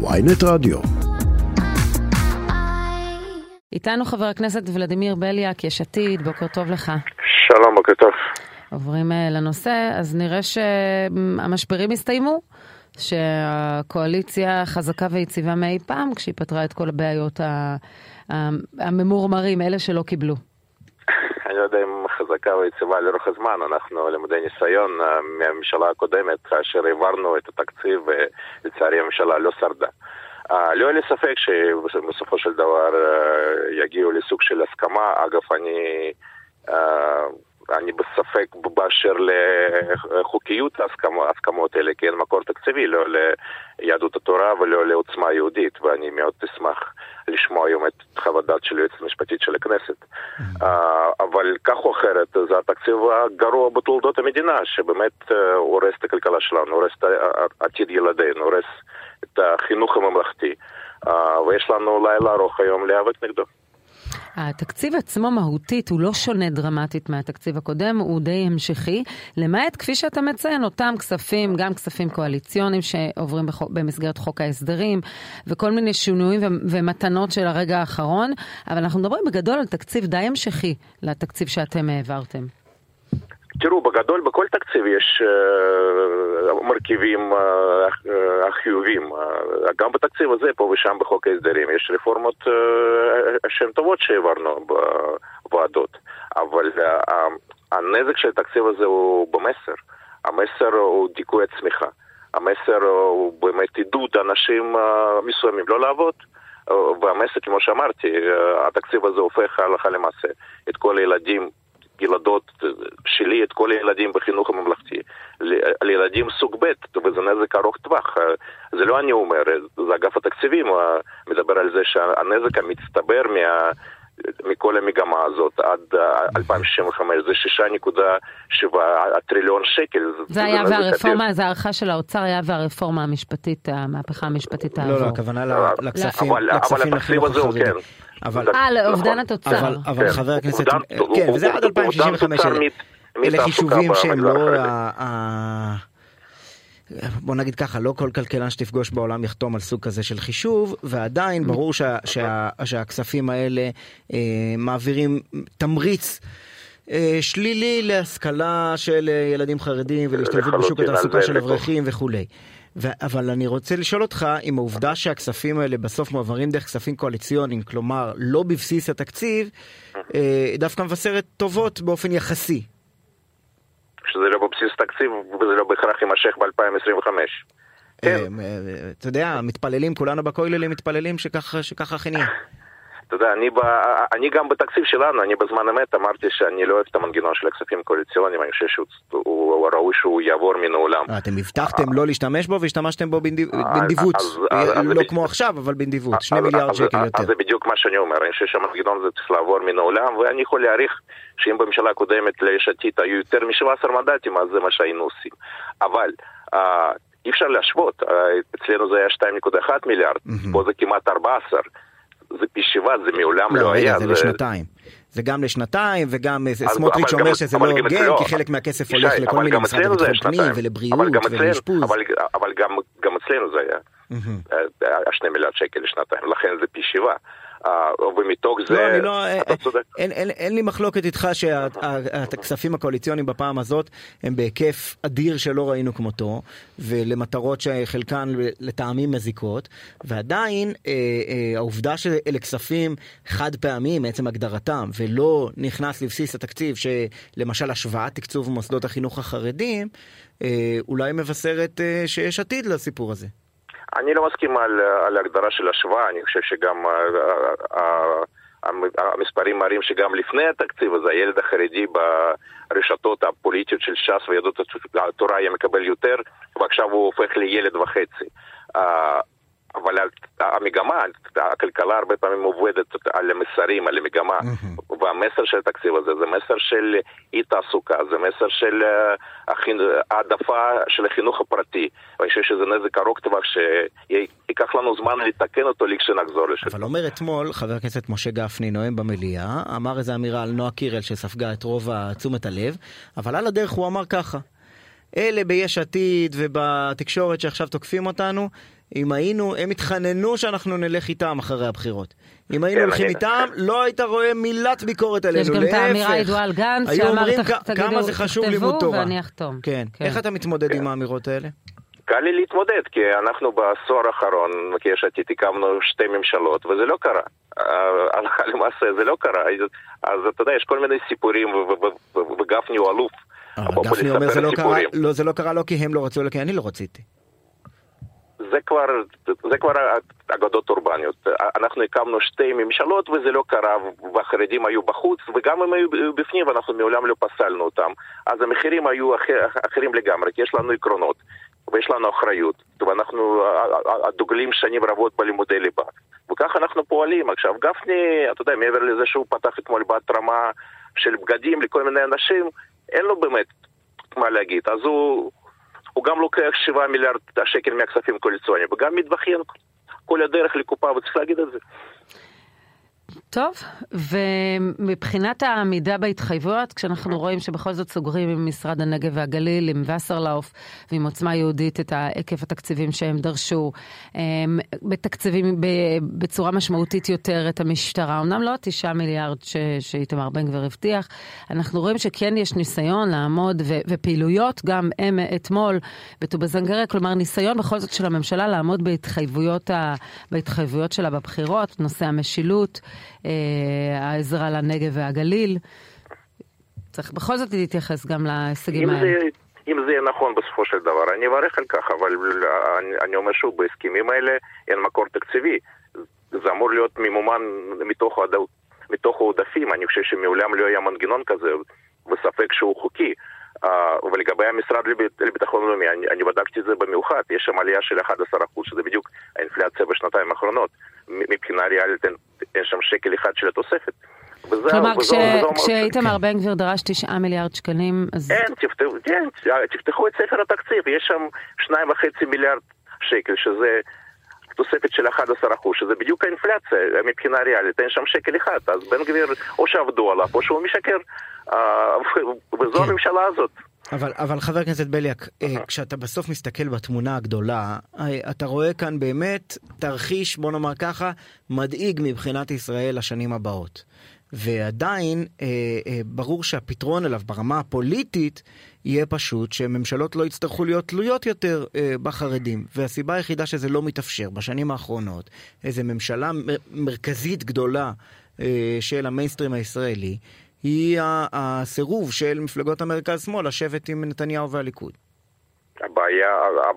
ויינט רדיו. איתנו חבר הכנסת ולדימיר בליאק, יש עתיד, בוקר טוב לך. שלום, בוקר טוב. עוברים אה, לנושא, אז נראה שהמשברים הסתיימו, שהקואליציה חזקה ויציבה מאי פעם, כשהיא פתרה את כל הבעיות הממורמרים, אלה שלא קיבלו. לא יודע אם חזקה ויציבה לאורך הזמן, אנחנו למודי ניסיון אה, מהממשלה הקודמת, כאשר העברנו את התקציב, ולצערי הממשלה לא שרדה. Uh, לא היה לי ספק שבסופו של דבר יגיעו לסוג של הסכמה. אגב, אני, אני בספק באשר לחוקיות ההסכמות האלה, כי אין מקור תקציבי, לא ליהדות התורה ולא לעוצמה יהודית, ואני מאוד אשמח לשמוע היום את חוות דעת של היועצת המשפטית של הכנסת. Uh, אבל כך או אחרת, זה התקציב הגרוע בתולדות המדינה, שבאמת uh, הורס את הכלכלה שלנו, הורס את עתיד ילדינו, הורס... את החינוך הממלכתי, אה, ויש לנו לילה ארוך היום להיאבק נגדו. התקציב עצמו מהותית הוא לא שונה דרמטית מהתקציב הקודם, הוא די המשכי, למעט כפי שאתה מציין, אותם כספים, גם כספים קואליציוניים שעוברים בחוק, במסגרת חוק ההסדרים, וכל מיני שינויים ומתנות של הרגע האחרון, אבל אנחנו מדברים בגדול על תקציב די המשכי לתקציב שאתם העברתם. תראו, בגדול בכל תקציב יש uh, מרכיבים uh, uh, חיובים. גם בתקציב הזה, פה ושם בחוק ההסדרים, יש רפורמות שהן טובות שהעברנו בוועדות. אבל הנזק של התקציב הזה הוא במסר. המסר הוא דיכוי הצמיחה. המסר הוא באמת עידוד אנשים מסוימים לא לעבוד. והמסר, כמו שאמרתי, התקציב הזה הופך הלכה למעשה את כל הילדים ילדות שלי, את כל הילדים בחינוך הממלכתי, לילדים סוג ב', וזה נזק ארוך טווח. זה לא אני אומר, זה אגף התקציבים מדבר על זה שהנזק המצטבר מה... מכל המגמה הזאת עד 2065 זה 6.7 טריליון שקל. זה היה והרפורמה, זה הערכה של האוצר היה והרפורמה המשפטית, המהפכה המשפטית תעבור. לא, לא, הכוונה לכספים, לכספים לחינוך החרדי. אבל... אה, לאובדן התוצר. אבל, אבל כן. חבר הכנסת, כן, וזה עד 2065, אלה חישובים שהם לא... בוא נגיד ככה, לא כל כלכלן שתפגוש בעולם יחתום על סוג כזה של חישוב, ועדיין ברור שה, שה, שהכספים האלה אה, מעבירים תמריץ. אה, שלילי להשכלה של ילדים חרדים ולהשתלבות בשוק התעסוקה של אברכים וכולי. אבל אני רוצה לשאול אותך אם העובדה שהכספים האלה בסוף מועברים דרך כספים קואליציוניים, כלומר לא בבסיס התקציב, אה, דווקא מבשרת טובות באופן יחסי. בבסיס תקציב וזה לא בהכרח יימשך ב-2025. כן. אה, אה, אתה יודע, מתפללים, כולנו בכוללים מתפללים שככה אכן יהיה. אתה יודע, אני, ב, אני גם בתקציב שלנו, אני בזמן אמת אמרתי שאני לא אוהב את המנגנון של הכספים הקואליציוניים, אני חושב שהוא ראוי שהוא יעבור מן העולם. אה, אתם הבטחתם לא להשתמש בו והשתמשתם בו בנדיבות, לא כמו עכשיו, אבל בנדיבות, שני מיליארד שקל יותר. זה בדיוק מה שאני אומר, אני חושב שהמנגנון הזה צריך לעבור מן העולם, ואני יכול להעריך שאם בממשלה הקודמת ליש עתיד היו יותר מ-17 מנדטים, אז זה מה שהיינו עושים. אבל... אי אפשר להשוות, אצלנו זה היה 2.1 מיליארד, פה זה כמעט 14. זה פי שבעה, זה מעולם לא, לא היה. זה זה לשנתיים. זה גם לשנתיים, וגם סמוטריץ' אומר שזה לא הוגן, לא, כי חלק מהכסף הולך לכל מיני משרד לביטחון פנים ולבריאות ולאשפוז. אבל גם אצלנו זה היה. השני מיליארד שקל לשנתיים, לכן זה פי שבעה. ומתוך זה, לא, אני לא, אתה צודק. אין, אין, אין לי מחלוקת איתך שהכספים הקואליציוניים בפעם הזאת הם בהיקף אדיר שלא ראינו כמותו, ולמטרות שחלקן לטעמים מזיקות, ועדיין אה, אה, העובדה שאלה כספים חד פעמיים מעצם הגדרתם, ולא נכנס לבסיס התקציב שלמשל השוואת תקצוב מוסדות החינוך החרדיים, אה, אולי מבשרת אה, שיש עתיד לסיפור הזה. אני לא מסכים על, על הגדרה של השוואה, אני חושב שגם uh, uh, המספרים מראים שגם לפני התקציב הזה הילד החרדי ברשתות הפוליטיות של ש"ס ויהדות התורה היה מקבל יותר, ועכשיו הוא הופך לילד וחצי. אבל המגמה, הכלכלה הרבה פעמים עובדת על המסרים, על המגמה, mm-hmm. והמסר של התקציב הזה זה מסר של אי תעסוקה, זה מסר של אה, העדפה של החינוך הפרטי. ואני חושב שזה נזק ארוך טווח שייקח לנו זמן לתקן אותו לכשנחזור לשם. אבל אומר אתמול חבר הכנסת משה גפני, נואם במליאה, אמר איזו אמירה על נועה קירל שספגה את רוב תשומת הלב, אבל על הדרך הוא אמר ככה. אלה ביש עתיד ובתקשורת שעכשיו תוקפים אותנו, אם היינו, הם התחננו שאנחנו נלך איתם אחרי הבחירות. אם היינו כן, הולכים אני- איתם, לא היית רואה מילת ביקורת עלינו, יש גם את האמירה הידועה על גנץ, שאמר, אומרים "תח- כ- תגידו, כמה זה חשוב תכתבו. ואני אחתום. כן. כן. איך אתה מתמודד עם האמירות האלה? קל לי להתמודד, כי אנחנו בעשור האחרון, כיש עתיד, הקמנו שתי ממשלות, וזה לא קרה. אה, הלכה למעשה זה לא קרה. אז אתה יודע, יש כל מיני סיפורים, וגפני הוא אלוף. בוא גפני אומר זה לא קרה. לא, זה לא קרה לא כי הם לא רצו, אלא כי אני לא רציתי. זה כבר, זה כבר אגדות אורבניות. אנחנו הקמנו שתי ממשלות וזה לא קרה, והחרדים היו בחוץ, וגם הם היו בפנים ואנחנו מעולם לא פסלנו אותם. אז המחירים היו אחר, אחרים לגמרי, כי יש לנו עקרונות ויש לנו אחריות, ואנחנו דוגלים שנים רבות בלימודי ליבה. וככה אנחנו פועלים. עכשיו, גפני, אתה יודע, מעבר לזה שהוא פתח אתמול בהתרמה של בגדים לכל מיני אנשים, אין לו באמת מה להגיד. אז הוא... הוא גם לוקח 7 מיליארד שקל מהכספים הקואליציוניים, וגם מתבכיין כל הדרך לקופה, וצריך להגיד את זה. טוב, ומבחינת העמידה בהתחייבויות, כשאנחנו רואים שבכל זאת סוגרים עם משרד הנגב והגליל, עם וסרלאוף ועם עוצמה יהודית את היקף התקציבים שהם דרשו, בתקציבים בצורה משמעותית יותר את המשטרה, אמנם לא התשעה מיליארד שאיתמר בן גביר הבטיח, אנחנו רואים שכן יש ניסיון לעמוד, ו, ופעילויות גם הם אתמול בטובא-זנגריה, כלומר ניסיון בכל זאת של הממשלה לעמוד בהתחייבויות, ה, בהתחייבויות שלה בבחירות, נושא המשילות. העזרה לנגב והגליל. צריך בכל זאת להתייחס גם להישגים האלה. זה, אם זה יהיה נכון בסופו של דבר, אני אברך על כך, אבל אני, אני אומר שוב, בהסכמים האלה אין מקור תקציבי. זה אמור להיות ממומן מתוך. מתוך העודפים, אני חושב שמעולם לא היה מנגנון כזה, וספק שהוא חוקי. ולגבי המשרד לביטחון לאומי, אני, אני בדקתי את זה במיוחד, יש שם עלייה של 11%, שזה בדיוק האינפלציה בשנתיים האחרונות. מבחינה ריאלית אין, אין שם שקל אחד של התוספת. כלומר, כש, כשאיתמר בן גביר דרש 9 מיליארד שקלים, אז... אין, תפתחו, כן, תפתחו את ספר התקציב, יש שם 2.5 מיליארד שקל, שזה תוספת של 11%, שזה בדיוק האינפלציה מבחינה ריאלית, אין שם שקל אחד, אז בן גביר או שעבדו עליו או שהוא משקר, וזו כן. הממשלה הזאת. אבל, אבל חבר הכנסת בליאק, uh-huh. כשאתה בסוף מסתכל בתמונה הגדולה, אתה רואה כאן באמת תרחיש, בוא נאמר ככה, מדאיג מבחינת ישראל לשנים הבאות. ועדיין אה, אה, ברור שהפתרון אליו ברמה הפוליטית יהיה פשוט שממשלות לא יצטרכו להיות תלויות יותר אה, בחרדים. והסיבה היחידה שזה לא מתאפשר בשנים האחרונות, איזו ממשלה מ- מרכזית גדולה אה, של המיינסטרים הישראלי, היא הסירוב של מפלגות המרכז-שמאל לשבת עם נתניהו והליכוד. הבעיה,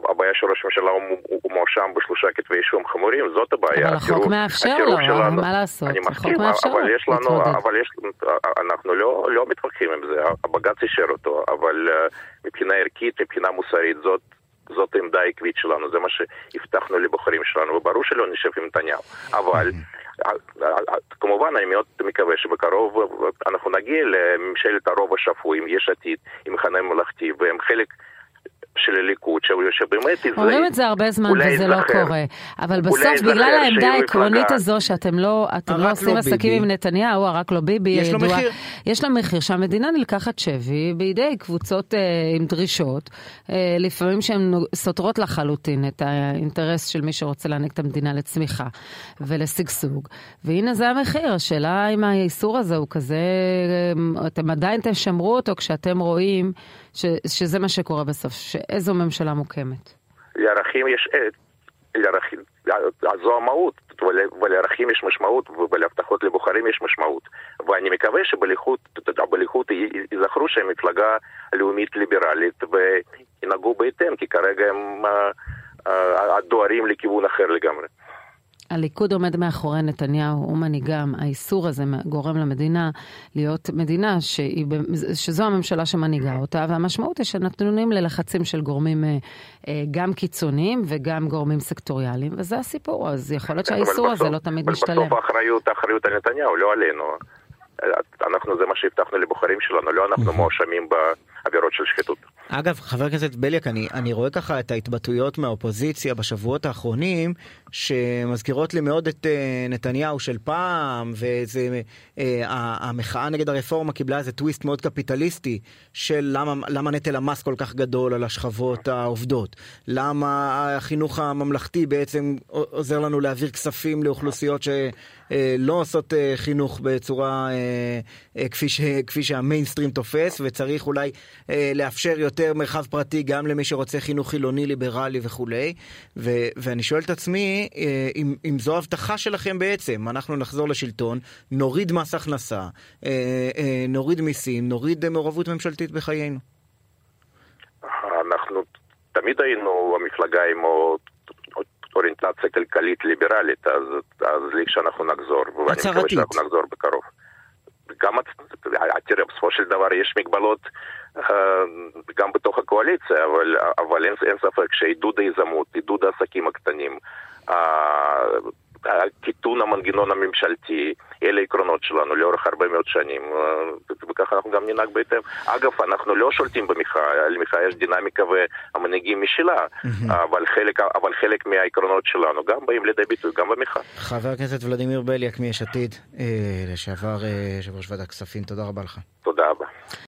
הבעיה של ראש הממשלה הוא, הוא, הוא מואשם בשלושה כתבי אישום חמורים, זאת הבעיה. אבל החוק מאפשר לו, שלנו, מה לעשות? אני מסכים, מסכים, אבל יש לנו, אבל יש, אנחנו לא, לא מתווכחים עם זה, הבג"ץ אישר אותו, אבל uh, מבחינה ערכית, מבחינה מוסרית, זאת, זאת העמדה העקבית שלנו, זה מה שהבטחנו לבוחרים שלנו, וברור שלא נשב עם נתניהו, אבל... כמובן, אני מאוד מקווה שבקרוב אנחנו נגיע לממשלת הרוב השפוי עם יש עתיד, עם מחנה ממלכתי, והם חלק של הליכוד, שבאמת יזרעי. אומרים את זה הרבה זמן וזה לא קורה. אבל בסוף, בגלל העמדה העקרונית הזו שאתם לא, אתם לא עושים עסקים עם נתניהו, הרק לא ביבי, יש לו מחיר. יש לה מחיר שהמדינה נלקחת שבי בידי קבוצות עם דרישות, לפעמים שהן סותרות לחלוטין את האינטרס של מי שרוצה להעניק את המדינה לצמיחה ולשגשוג. והנה זה המחיר, השאלה אם האיסור הזה הוא כזה, אתם עדיין תשמרו אותו כשאתם רואים ש, שזה מה שקורה בסוף, שאיזו ממשלה מוקמת. לערכים יש, לערכים, זו המהות, ולערכים יש משמעות, ולהבטחות לבוחרים יש משמעות. ואני מקווה שבליכוד ייזכרו שהם מפלגה לאומית ליברלית וינהגו בהתאם, כי כרגע הם דוהרים לכיוון אחר לגמרי. הליכוד עומד מאחורי נתניהו, הוא מנהיגם. האיסור הזה גורם למדינה להיות מדינה שהיא, שזו הממשלה שמנהיגה אותה, והמשמעות היא שנתונים ללחצים של גורמים גם קיצוניים וגם גורמים סקטוריאליים, וזה הסיפור. אז יכול להיות שהאיסור הזה לא תמיד משתלם. בסוף האחריות, האחריות על נתניהו, לא עלינו. אנחנו, זה מה שהבטחנו לבוחרים שלנו, לא אנחנו מואשמים בעבירות של שחיתות. אגב, חבר הכנסת בליאק, אני, אני רואה ככה את ההתבטאויות מהאופוזיציה בשבועות האחרונים, שמזכירות לי מאוד את uh, נתניהו של פעם, וזה, uh, המחאה נגד הרפורמה קיבלה איזה טוויסט מאוד קפיטליסטי, של למה, למה נטל המס כל כך גדול על השכבות העובדות, למה החינוך הממלכתי בעצם עוזר לנו להעביר כספים לאוכלוסיות ש... אה, לא עושות אה, חינוך בצורה אה, כפי, ש, כפי שהמיינסטרים תופס, וצריך אולי לאפשר יותר מרחב פרטי גם למי שרוצה חינוך חילוני, ליברלי וכולי. ו, ואני שואל את עצמי, אם, אם זו הבטחה שלכם בעצם, אנחנו נחזור לשלטון, נוריד מס הכנסה, נוריד מיסים, נוריד מעורבות ממשלתית בחיינו. אנחנו תמיד היינו המפלגה עם אוריינטציה כלכלית ליברלית, אז, אז לי כשאנחנו נחזור, ואני מקווה שאנחנו נחזור בקרוב. גם, תראה, בסופו של דבר יש מגבלות אה, גם בתוך הקואליציה, אבל, אבל אין, אין ספק שעידוד היזמות, עידוד העסקים הקטנים, אה, קיטון המנגנון הממשלתי, אלה העקרונות שלנו לאורך הרבה מאוד שנים, אה, וככה אנחנו גם ננהג בהתאם. אגב, אנחנו לא שולטים במחאה, למחאה יש דינמיקה והמנהיגים משלה, אבל חלק, אבל חלק מהעקרונות שלנו גם באים לידי ביטוי גם במחאה. חבר הכנסת ולדימיר בליאק מיש עתיד, אה, לשעבר אה, יושב ראש ועדת הכספים, תודה רבה לך. תודה.